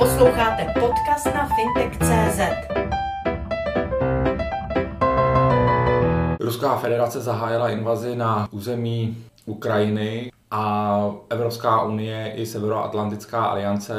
Posloucháte podcast na fintech.cz. Ruská federace zahájila invazi na území Ukrajiny a Evropská unie i Severoatlantická aliance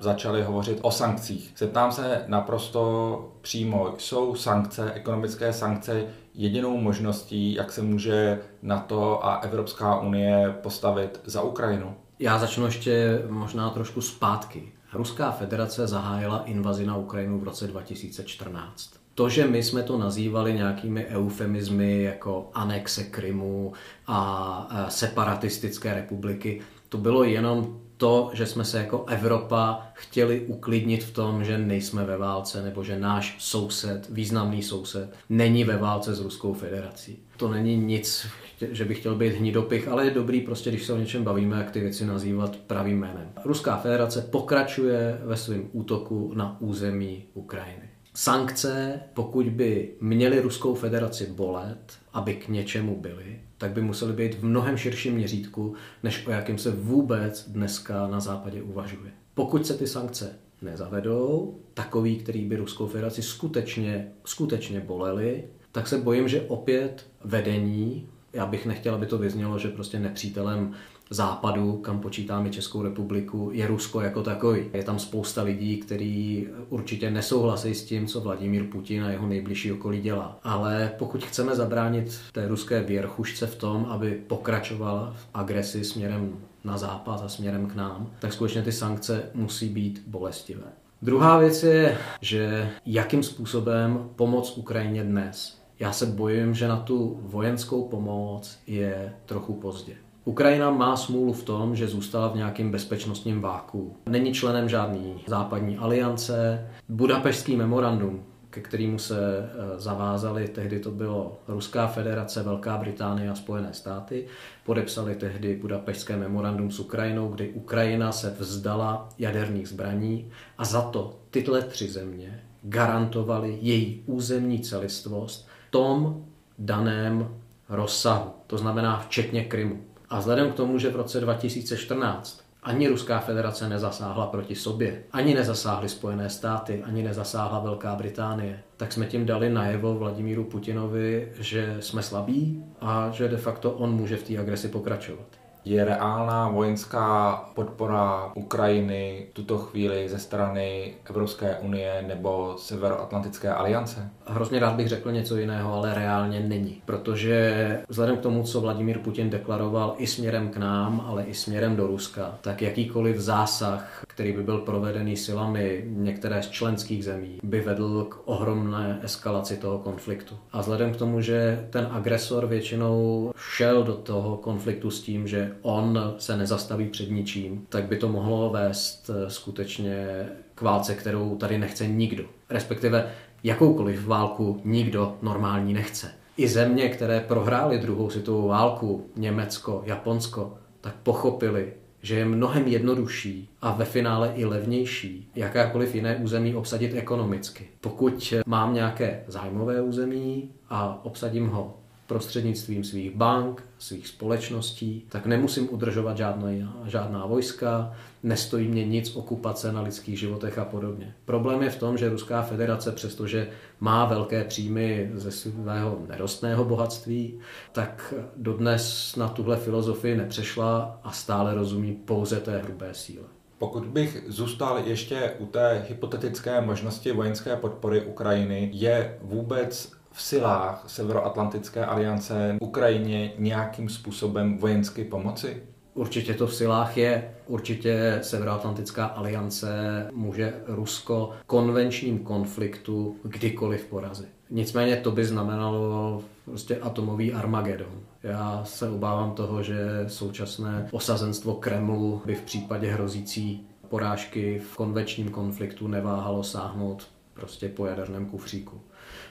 začaly hovořit o sankcích. Zeptám se naprosto přímo, jsou sankce, ekonomické sankce jedinou možností, jak se může NATO a Evropská unie postavit za Ukrajinu? Já začnu ještě možná trošku zpátky. Ruská federace zahájila invazi na Ukrajinu v roce 2014. To, že my jsme to nazývali nějakými eufemizmy jako anexe Krymu a separatistické republiky, to bylo jenom to, že jsme se jako Evropa chtěli uklidnit v tom, že nejsme ve válce, nebo že náš soused, významný soused, není ve válce s Ruskou federací. To není nic, že bych chtěl být hnidopich, ale je dobrý prostě, když se o něčem bavíme, jak ty věci nazývat pravým jménem. Ruská federace pokračuje ve svém útoku na území Ukrajiny. Sankce, pokud by měly Ruskou federaci bolet, aby k něčemu byly, tak by musely být v mnohem širším měřítku, než o jakém se vůbec dneska na západě uvažuje. Pokud se ty sankce nezavedou, takový, který by Ruskou federaci skutečně, skutečně bolely, tak se bojím, že opět vedení, já bych nechtěl, aby to vyznělo, že prostě nepřítelem západu, kam počítáme Českou republiku, je Rusko jako takový. Je tam spousta lidí, kteří určitě nesouhlasí s tím, co Vladimír Putin a jeho nejbližší okolí dělá. Ale pokud chceme zabránit té ruské věrchušce v tom, aby pokračovala v agresi směrem na západ a směrem k nám, tak skutečně ty sankce musí být bolestivé. Druhá věc je, že jakým způsobem pomoc Ukrajině dnes. Já se bojím, že na tu vojenskou pomoc je trochu pozdě. Ukrajina má smůlu v tom, že zůstala v nějakém bezpečnostním váku. Není členem žádný západní aliance. Budapešský memorandum, ke kterému se eh, zavázali, tehdy to bylo Ruská federace, Velká Británie a Spojené státy, podepsali tehdy Budapešské memorandum s Ukrajinou, kdy Ukrajina se vzdala jaderných zbraní a za to tyhle tři země garantovali její územní celistvost tom daném rozsahu, to znamená včetně Krymu. A vzhledem k tomu, že v roce 2014 ani Ruská federace nezasáhla proti sobě, ani nezasáhly Spojené státy, ani nezasáhla Velká Británie, tak jsme tím dali najevo Vladimíru Putinovi, že jsme slabí a že de facto on může v té agresi pokračovat. Je reálná vojenská podpora Ukrajiny tuto chvíli ze strany Evropské unie nebo Severoatlantické aliance? Hrozně rád bych řekl něco jiného, ale reálně není. Protože vzhledem k tomu, co Vladimír Putin deklaroval i směrem k nám, ale i směrem do Ruska, tak jakýkoliv zásah, který by byl provedený silami některé z členských zemí, by vedl k ohromné eskalaci toho konfliktu. A vzhledem k tomu, že ten agresor většinou šel do toho konfliktu s tím, že on se nezastaví před ničím, tak by to mohlo vést eh, skutečně k válce, kterou tady nechce nikdo. Respektive jakoukoliv válku nikdo normální nechce. I země, které prohrály druhou světovou válku, Německo, Japonsko, tak pochopili, že je mnohem jednodušší a ve finále i levnější jakákoliv jiné území obsadit ekonomicky. Pokud mám nějaké zájmové území a obsadím ho prostřednictvím svých bank, svých společností, tak nemusím udržovat žádné, žádná vojska, nestojí mě nic okupace na lidských životech a podobně. Problém je v tom, že Ruská federace, přestože má velké příjmy ze svého nerostného bohatství, tak dodnes na tuhle filozofii nepřešla a stále rozumí pouze té hrubé síle. Pokud bych zůstal ještě u té hypotetické možnosti vojenské podpory Ukrajiny, je vůbec v silách Severoatlantické aliance Ukrajině nějakým způsobem vojensky pomoci? Určitě to v silách je. Určitě Severoatlantická aliance může Rusko konvenčním konfliktu kdykoliv porazit. Nicméně to by znamenalo prostě atomový Armagedon. Já se obávám toho, že současné osazenstvo Kremlu by v případě hrozící porážky v konvenčním konfliktu neváhalo sáhnout prostě po jaderném kufříku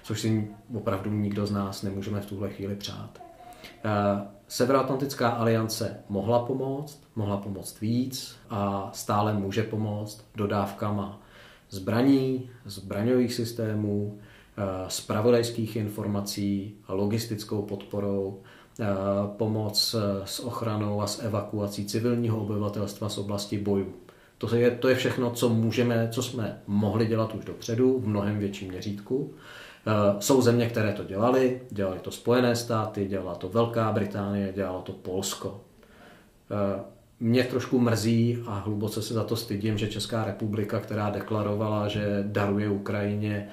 což si opravdu nikdo z nás nemůžeme v tuhle chvíli přát. Eh, Severoatlantická aliance mohla pomoct, mohla pomoct víc a stále může pomoct dodávkama zbraní, zbraňových systémů, spravodajských eh, informací, logistickou podporou, eh, pomoc s ochranou a s evakuací civilního obyvatelstva z oblasti bojů. To je, to je všechno, co můžeme, co jsme mohli dělat už dopředu v mnohem větším měřítku. Eh, jsou země, které to dělali, dělali to Spojené státy, dělala to Velká Británie, dělalo to Polsko. Eh, mě trošku mrzí a hluboce se za to stydím, že Česká republika, která deklarovala, že daruje Ukrajině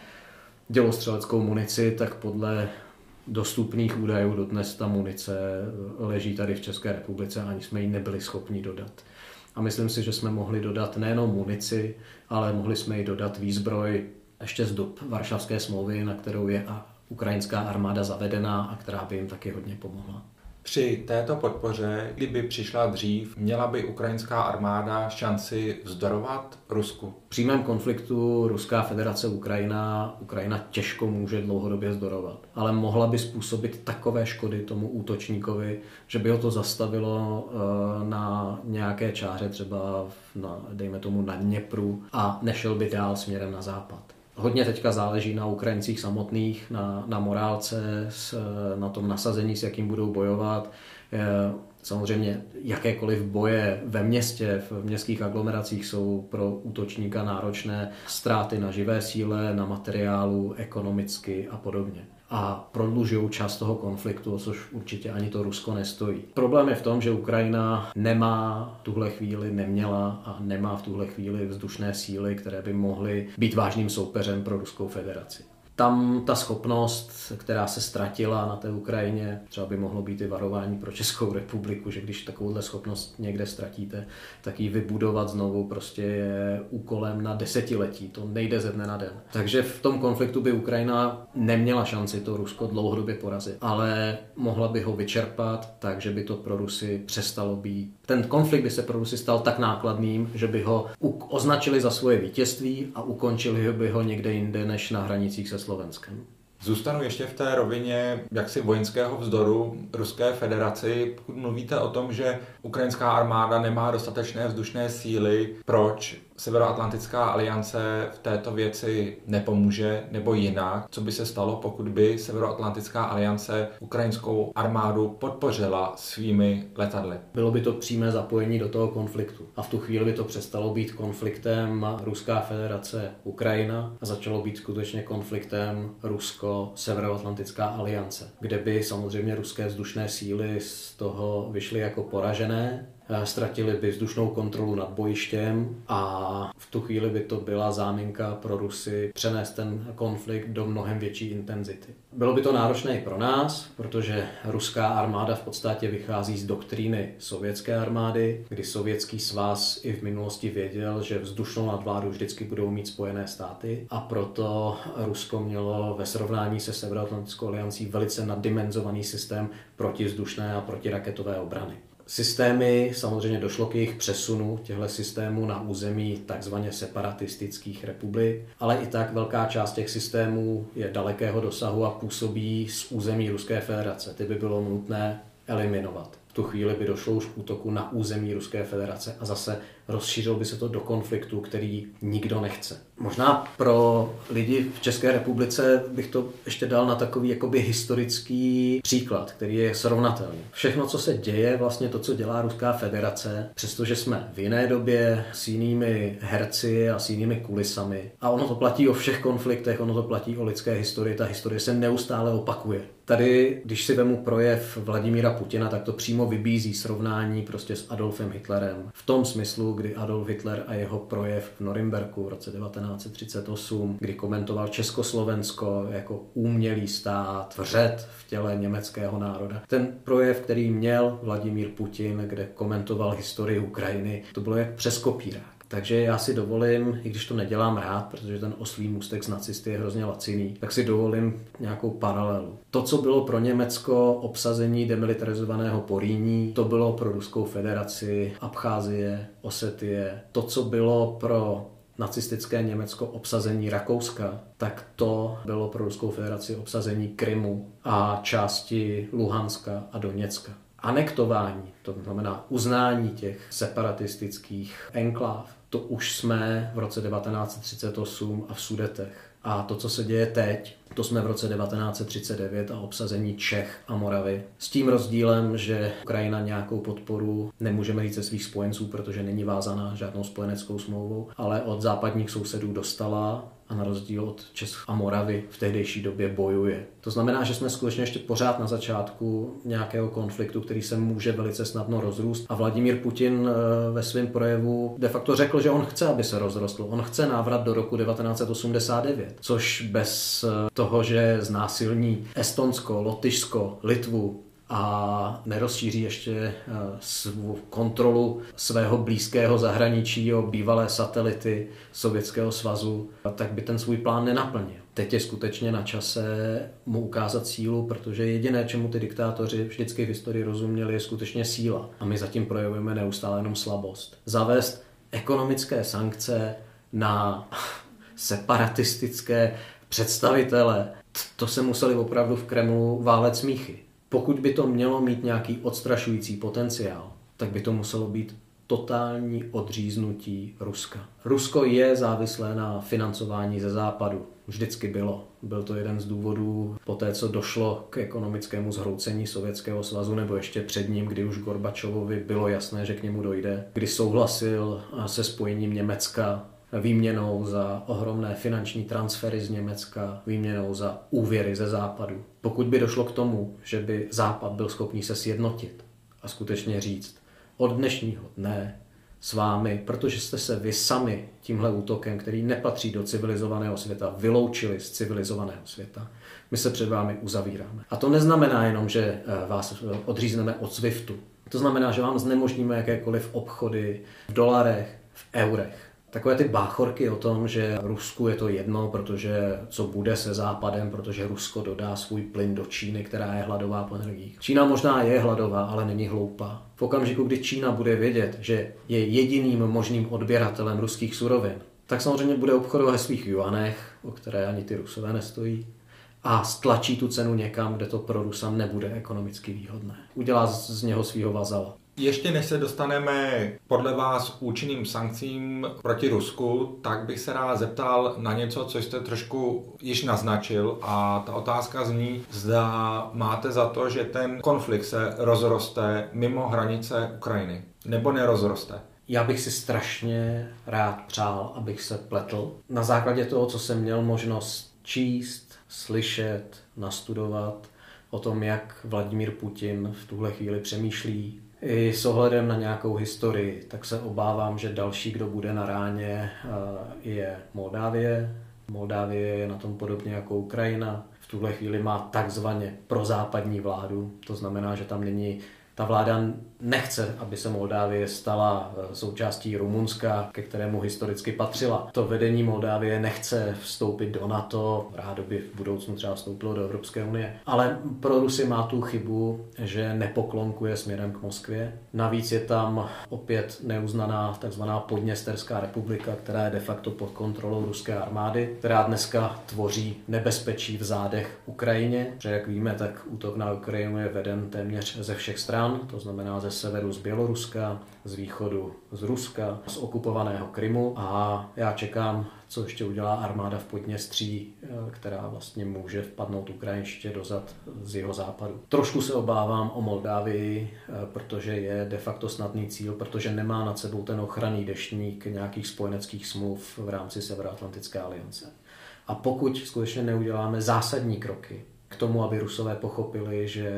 dělostřeleckou munici, tak podle dostupných údajů dodnes ta munice leží tady v České republice a ani jsme ji nebyli schopni dodat. A myslím si, že jsme mohli dodat nejenom munici, ale mohli jsme ji dodat výzbroj ještě z dob Varšavské smlouvy, na kterou je ukrajinská armáda zavedená a která by jim taky hodně pomohla. Při této podpoře, kdyby přišla dřív, měla by ukrajinská armáda šanci vzdorovat Rusku? V přímém konfliktu Ruská federace Ukrajina, Ukrajina těžko může dlouhodobě zdorovat, ale mohla by způsobit takové škody tomu útočníkovi, že by ho to zastavilo eh, na nějaké čáře, třeba na, dejme tomu na Dněpru a nešel by dál směrem na západ. Hodně teďka záleží na Ukrajincích samotných, na, na morálce, s, na tom nasazení, s jakým budou bojovat. Samozřejmě jakékoliv boje ve městě, v městských aglomeracích jsou pro útočníka náročné ztráty na živé síle, na materiálu, ekonomicky a podobně a prodlužují čas toho konfliktu, což určitě ani to Rusko nestojí. Problém je v tom, že Ukrajina nemá v tuhle chvíli, neměla a nemá v tuhle chvíli vzdušné síly, které by mohly být vážným soupeřem pro Ruskou federaci tam ta schopnost, která se ztratila na té Ukrajině, třeba by mohlo být i varování pro Českou republiku, že když takovouhle schopnost někde ztratíte, tak ji vybudovat znovu prostě je úkolem na desetiletí. To nejde ze dne na den. Takže v tom konfliktu by Ukrajina neměla šanci to Rusko dlouhodobě porazit, ale mohla by ho vyčerpat, takže by to pro Rusy přestalo být. Ten konflikt by se pro Rusy stal tak nákladným, že by ho označili za svoje vítězství a ukončili by ho někde jinde než na hranicích se Slovenskem. Zůstanu ještě v té rovině jaksi vojenského vzdoru Ruské federaci. Pokud mluvíte o tom, že ukrajinská armáda nemá dostatečné vzdušné síly, proč Severoatlantická aliance v této věci nepomůže, nebo jinak, co by se stalo, pokud by Severoatlantická aliance ukrajinskou armádu podpořila svými letadly? Bylo by to přímé zapojení do toho konfliktu. A v tu chvíli by to přestalo být konfliktem Ruská federace Ukrajina a začalo být skutečně konfliktem Rusko-Severoatlantická aliance, kde by samozřejmě ruské vzdušné síly z toho vyšly jako poražené ztratili by vzdušnou kontrolu nad bojištěm a v tu chvíli by to byla záminka pro Rusy přenést ten konflikt do mnohem větší intenzity. Bylo by to náročné i pro nás, protože ruská armáda v podstatě vychází z doktríny sovětské armády, kdy sovětský svaz i v minulosti věděl, že vzdušnou nadvládu vždycky budou mít Spojené státy a proto Rusko mělo ve srovnání se Severoatlantickou aliancí velice naddimenzovaný systém protivzdušné a protiraketové obrany. Systémy, samozřejmě došlo k jejich přesunu těchto systémů na území takzvaně separatistických republik, ale i tak velká část těch systémů je dalekého dosahu a působí z území Ruské federace. Ty by bylo nutné eliminovat. V tu chvíli by došlo už k útoku na území Ruské federace a zase rozšířil by se to do konfliktu, který nikdo nechce. Možná pro lidi v České republice bych to ještě dal na takový jakoby historický příklad, který je srovnatelný. Všechno, co se děje, vlastně to, co dělá Ruská federace, přestože jsme v jiné době s jinými herci a s jinými kulisami. A ono to platí o všech konfliktech, ono to platí o lidské historii, ta historie se neustále opakuje. Tady, když si vemu projev Vladimíra Putina, tak to přímo vybízí srovnání prostě s Adolfem Hitlerem. V tom smyslu, kdy Adolf Hitler a jeho projev v Norimberku v roce 1938, kdy komentoval Československo jako úmělý stát, vřet v těle německého národa. Ten projev, který měl Vladimír Putin, kde komentoval historii Ukrajiny, to bylo jak přes kopírák. Takže já si dovolím, i když to nedělám rád, protože ten oslý můstek z nacisty je hrozně laciný, tak si dovolím nějakou paralelu. To, co bylo pro Německo obsazení demilitarizovaného Poríní, to bylo pro Ruskou federaci Abcházie, Osetie. To, co bylo pro nacistické Německo obsazení Rakouska, tak to bylo pro Ruskou federaci obsazení Krymu a části Luhanska a Doněcka anektování, to znamená uznání těch separatistických enkláv, to už jsme v roce 1938 a v Sudetech. A to, co se děje teď, To jsme v roce 1939 a obsazení Čech a Moravy. S tím rozdílem, že Ukrajina nějakou podporu nemůžeme říct ze svých spojenců, protože není vázaná žádnou spojeneckou smlouvou, ale od západních sousedů dostala a na rozdíl od Čech a Moravy v tehdejší době bojuje. To znamená, že jsme skutečně ještě pořád na začátku nějakého konfliktu, který se může velice snadno rozrůst. A Vladimír Putin eh, ve svém projevu de facto řekl, že on chce, aby se rozrostl. On chce návrat do roku 1989, což bez eh, toho, že znásilní Estonsko, Lotyšsko, Litvu, a nerozšíří ještě eh, svou kontrolu svého blízkého zahraničí o bývalé satelity Sovětského svazu, tak by ten svůj plán nenaplnil. Teď je skutečně na čase mu ukázat sílu, protože jediné, čemu ty diktátoři vždycky v historii rozuměli, je skutečně síla. A my zatím projevujeme neustále jenom slabost. Zavést ekonomické sankce na separatistické představitele, to se museli opravdu v Kremlu válet smíchy. Pokud by to mělo mít nějaký odstrašující potenciál, tak by to muselo být totální odříznutí Ruska. Rusko je závislé na financování ze západu. Vždycky bylo. Byl to jeden z důvodů po té, co došlo k ekonomickému zhroucení Sovětského svazu, nebo ještě před ním, kdy už Gorbačovovi bylo jasné, že k němu dojde, kdy souhlasil se spojením Německa výměnou za ohromné finanční transfery z Německa, výměnou za úvěry ze západu. Pokud by došlo k tomu, že by západ byl schopný se sjednotit a skutečně říct, od dnešního dne s vámi, protože jste se vy sami tímhle útokem, který nepatří do civilizovaného světa, vyloučili z civilizovaného světa, my se před vámi uzavíráme. A to neznamená jenom, že eh, vás odřízneme od SWIFTu. To znamená, že vám znemožníme jakékoliv obchody v dolarech, v eurech takové ty báchorky o tom, že Rusku je to jedno, protože co bude se Západem, protože Rusko dodá svůj plyn do Číny, která je hladová po energiích. Čína možná je hladová, ale není hloupá. V okamžiku, kdy Čína bude vědět, že je jediným možným odběratelem ruských surovin, tak samozřejmě bude obchodovat ve svých juanech, o které ani ty Rusové nestojí, a stlačí tu cenu někam, kde to pro Rusa nebude ekonomicky výhodné. Udělá z něho svého vazala. Ještě než se dostaneme podle vás účinným sankcím proti Rusku, tak bych se rád zeptal na něco, co jste trošku již naznačil a ta otázka zní, zda máte za to, že ten konflikt se rozroste mimo hranice Ukrajiny, nebo nerozroste? Já bych si strašně rád přál, abych se pletl. Na základě toho, co jsem měl možnost číst, slyšet, nastudovat o tom, jak Vladimír Putin v tuhle chvíli přemýšlí, i s ohledem na nějakou historii, tak se obávám, že další, kdo bude na ráně, eh, je Moldávie. Moldávie je na tom podobně jako Ukrajina. V tuhle chvíli má takzvaně prozápadní vládu, to znamená, že tam není ta vláda nechce, aby se Moldávie stala eh, součástí Rumunska, ke kterému historicky patřila. To vedení Moldávie nechce vstoupit do NATO, rádo by v budoucnu třeba vstoupilo do Evropské unie. Ale pro Rusy má tu chybu, že nepoklonkuje směrem k Moskvě. Navíc je tam opět neuznaná takzvaná Podněsterská republika, která je de facto pod kontrolou ruské armády, která dneska tvoří nebezpečí v zádech Ukrajině. Protože jak víme, tak útok na Ukrajinu je veden téměř ze všech stran, to znamená ze severu z Běloruska, z východu z Ruska, z okupovaného Krymu a já čekám, co ještě udělá armáda v Podněstří, eh, která vlastně může vpadnout ukrajinště dozad z jeho západu. Trošku se obávám o Moldávii, eh, protože je de facto snadný cíl, protože nemá nad sebou ten ochranný deštník nějakých spojeneckých smluv v rámci Severoatlantické aliance. A pokud skutečně neuděláme zásadní kroky, k tomu, aby Rusové pochopili, že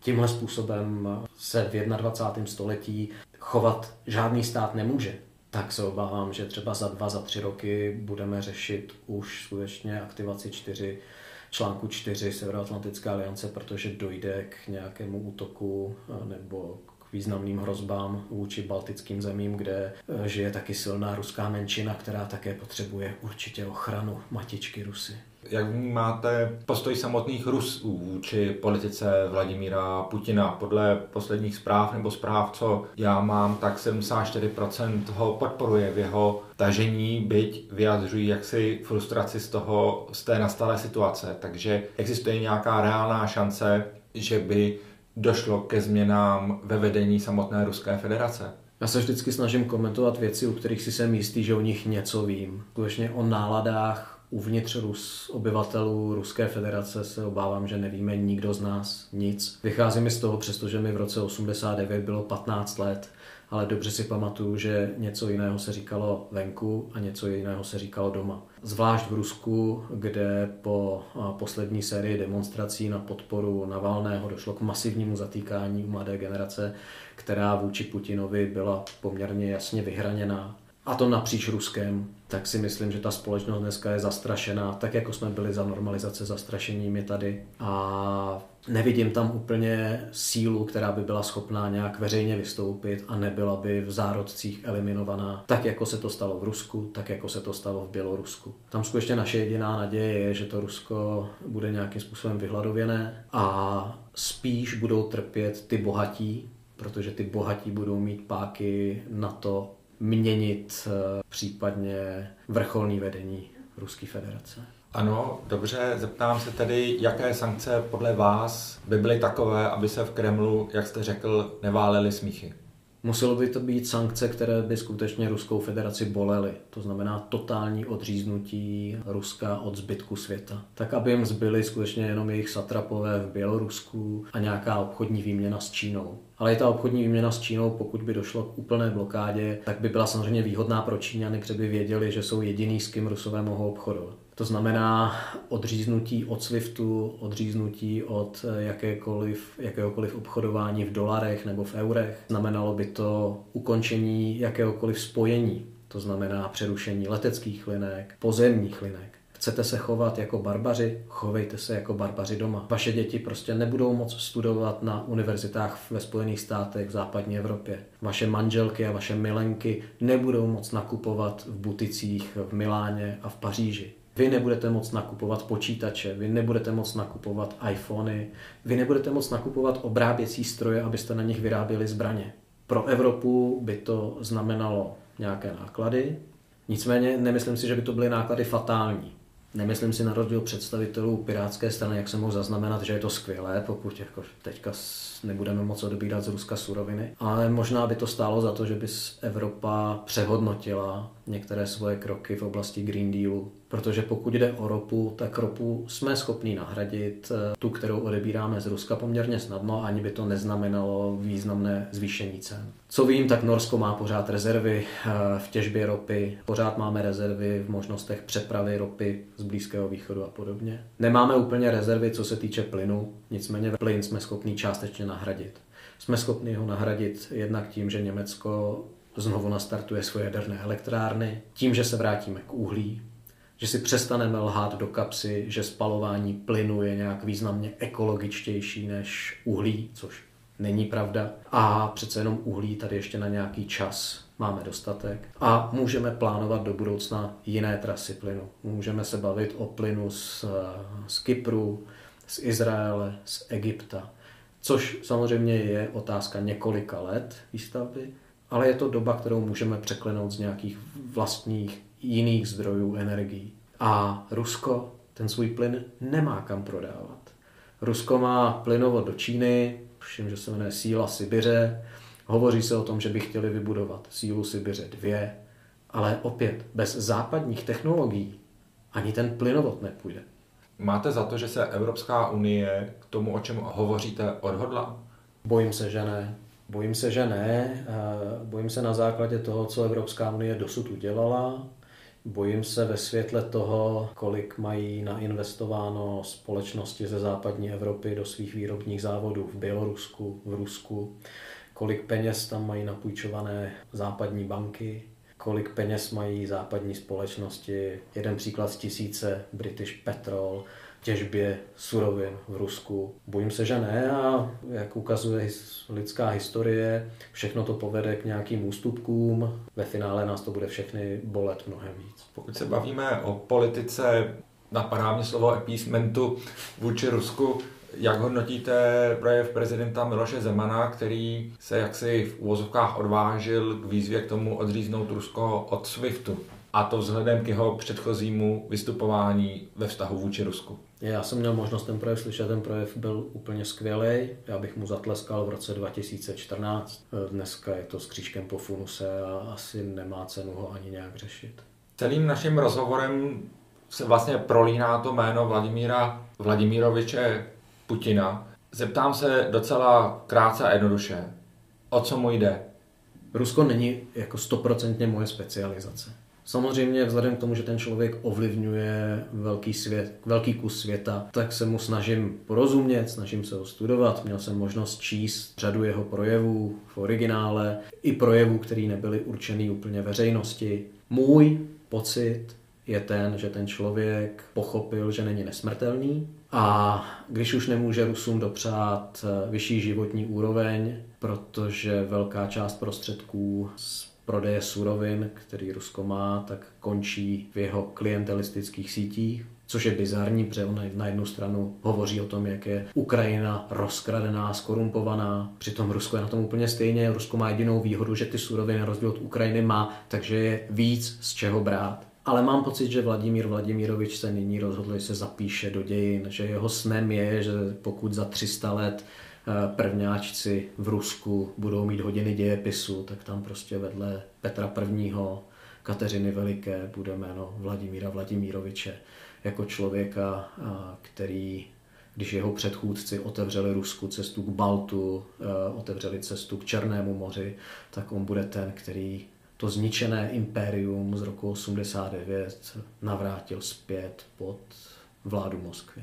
tímhle způsobem se v 21. století chovat žádný stát nemůže, tak se obávám, že třeba za dva, za tři roky budeme řešit už skutečně aktivaci čtyři článku 4 Severoatlantické aliance, protože dojde k nějakému útoku eh, nebo k významným hrozbám vůči baltickým zemím, kde eh, žije taky silná ruská menšina, která také potřebuje určitě ochranu matičky Rusy. Jak vnímáte postoj samotných Rusů vůči politice Vladimíra Putina? Podle posledních zpráv nebo zpráv, co já mám, tak 74% ho podporuje v jeho tažení, byť vyjadřují jaksi frustraci z, toho, z té nastalé situace. Takže existuje nějaká reálná šance, že by došlo ke změnám ve vedení samotné Ruské federace? Já se vždycky snažím komentovat věci, u kterých si jsem jistý, že o nich něco vím. Skutečně o náladách uvnitř Rus, obyvatelů Ruské federace se obávám, že nevíme nikdo z nás nic. Vychází mi z toho, přestože mi v roce 89 bylo 15 let, ale dobře si pamatuju, že něco jiného se říkalo venku a něco jiného se říkalo doma. Zvlášť v Rusku, kde po poslední sérii demonstrací na podporu Navalného došlo k masivnímu zatýkání mladé generace, která vůči Putinovi byla poměrně jasně vyhraněná a to napříč Ruskem, tak si myslím, že ta společnost dneska je zastrašená, tak jako jsme byli za normalizace zastrašeními tady. A nevidím tam úplně sílu, která by byla schopná nějak veřejně vystoupit a nebyla by v zárodcích eliminovaná, tak jako se to stalo v Rusku, tak jako se to stalo v Bělorusku. Tam skutečně naše jediná naděje je, že to Rusko bude nějakým způsobem vyhladověné a spíš budou trpět ty bohatí, protože ty bohatí budou mít páky na to, měnit eh, případně vrcholný vedení Ruské federace. Ano, dobře, zeptám se tedy, jaké sankce podle vás by byly takové, aby se v Kremlu, jak jste řekl, neválely smíchy? Muselo by to být sankce, které by skutečně Ruskou federaci bolely. To znamená totální odříznutí Ruska od zbytku světa. Tak, aby jim zbyly skutečně jenom jejich satrapové v Bělorusku a nějaká obchodní výměna s Čínou. Ale i ta obchodní výměna s Čínou, pokud by došlo k úplné blokádě, tak by byla samozřejmě výhodná pro Číňany, protože by věděli, že jsou jediný, s kým Rusové mohou obchodovat. To znamená odříznutí od SWIFTu, odříznutí od jakékoliv, jakéhokoliv obchodování v dolarech nebo v eurech. Znamenalo by to ukončení jakéhokoliv spojení, to znamená přerušení leteckých linek, pozemních linek. Chcete se chovat jako barbaři? Chovejte se jako barbaři doma. Vaše děti prostě nebudou moc studovat na univerzitách ve Spojených státech, v západní Evropě. Vaše manželky a vaše milenky nebudou moc nakupovat v buticích v Miláně a v Paříži. Vy nebudete moc nakupovat počítače, vy nebudete moc nakupovat iPhony, vy nebudete moc nakupovat obráběcí stroje, abyste na nich vyráběli zbraně. Pro Evropu by to znamenalo nějaké náklady, nicméně nemyslím si, že by to byly náklady fatální. Nemyslím si na rozdíl představitelů Pirátské strany, jak jsem mohl zaznamenat, že je to skvělé, pokud jako teďka nebudeme moc odebírat z Ruska suroviny. Ale možná by to stálo za to, že by Evropa přehodnotila některé svoje kroky v oblasti Green Dealu, protože pokud jde o ropu, tak ropu jsme schopni nahradit eh, tu, kterou odebíráme z Ruska poměrně snadno, ani by to neznamenalo významné zvýšení cen. Co vím, tak Norsko má pořád rezervy eh, v těžbě ropy, pořád máme rezervy v možnostech přepravy ropy z Blízkého východu a podobně. Nemáme úplně rezervy, co se týče plynu, nicméně plyn jsme schopni částečně nahradit. Jsme schopni ho nahradit jednak tím, že Německo znovu nastartuje svoje jaderné elektrárny, tím, že se vrátíme k uhlí, že si přestaneme lhát do kapsy, že spalování plynu je nějak významně ekologičtější než uhlí, což není pravda. A přece jenom uhlí tady ještě na nějaký čas máme dostatek. A můžeme plánovat do budoucna jiné trasy plynu. Můžeme se bavit o plynu z, z Kypru, z Izraele, z Egypta. Což samozřejmě je otázka několika let výstavby, ale je to doba, kterou můžeme překlenout z nějakých vlastních jiných zdrojů energií. A Rusko ten svůj plyn nemá kam prodávat. Rusko má plynovod do Číny, všim, že se jmenuje Síla Sibiře. Hovoří se o tom, že by chtěli vybudovat Sílu Sibiře 2, ale opět bez západních technologií ani ten plynovod nepůjde. Máte za to, že se Evropská unie k tomu, o čem hovoříte, odhodla? Bojím se, že ne. Bojím se, že ne. Bojím se na základě toho, co Evropská unie dosud udělala. Bojím se ve světle toho, kolik mají nainvestováno společnosti ze západní Evropy do svých výrobních závodů v Bělorusku, v Rusku, kolik peněz tam mají napůjčované západní banky, kolik peněz mají západní společnosti. Jeden příklad z tisíce, British Petrol, těžbě surovin v Rusku. Bojím se, že ne a jak ukazuje lidská historie, všechno to povede k nějakým ústupkům. Ve finále nás to bude všechny bolet mnohem víc. Pokud se bavíme o politice, napadá mě slovo appeasementu vůči Rusku, jak hodnotíte projev prezidenta Miloše Zemana, který se jaksi v úvozovkách odvážil k výzvě k tomu odříznout Rusko od SWIFTu? A to vzhledem k jeho předchozímu vystupování ve vztahu vůči Rusku. Já jsem měl možnost ten projev slyšet, ten projev byl úplně skvělý. Já bych mu zatleskal v roce 2014. Dneska je to s křížkem po funuse a asi nemá cenu ho ani nějak řešit. Celým naším rozhovorem se vlastně prolíná to jméno Vladimíra Vladimíroviče Putina. Zeptám se docela krátce a jednoduše, o co mu jde? Rusko není jako stoprocentně moje specializace. Samozřejmě vzhledem k tomu, že ten člověk ovlivňuje velký, svět, velký kus světa, tak se mu snažím porozumět, snažím se ho studovat. Měl jsem možnost číst řadu jeho projevů v originále, i projevů, které nebyly určený úplně veřejnosti. Můj pocit je ten, že ten člověk pochopil, že není nesmrtelný a když už nemůže Rusům dopřát vyšší životní úroveň, protože velká část prostředků z prodeje surovin, který Rusko má, tak končí v jeho klientelistických sítích, což je bizarní, protože on na jednu stranu hovoří o tom, jak je Ukrajina rozkradená, skorumpovaná, přitom Rusko je na tom úplně stejně. Rusko má jedinou výhodu, že ty suroviny na rozdíl od Ukrajiny má, takže je víc z čeho brát. Ale mám pocit, že Vladimír Vladimirovič se nyní rozhodl, že se zapíše do dějin, že jeho snem je, že pokud za 300 let prvňáčci v Rusku budou mít hodiny dějepisu, tak tam prostě vedle Petra I. Kateřiny Veliké bude jméno Vladimíra Vladimíroviče jako člověka, eh, který když jeho předchůdci otevřeli Rusku cestu k Baltu, eh, otevřeli cestu k Černému moři, tak on bude ten, který to zničené impérium z roku 89 navrátil zpět pod vládu Moskvy.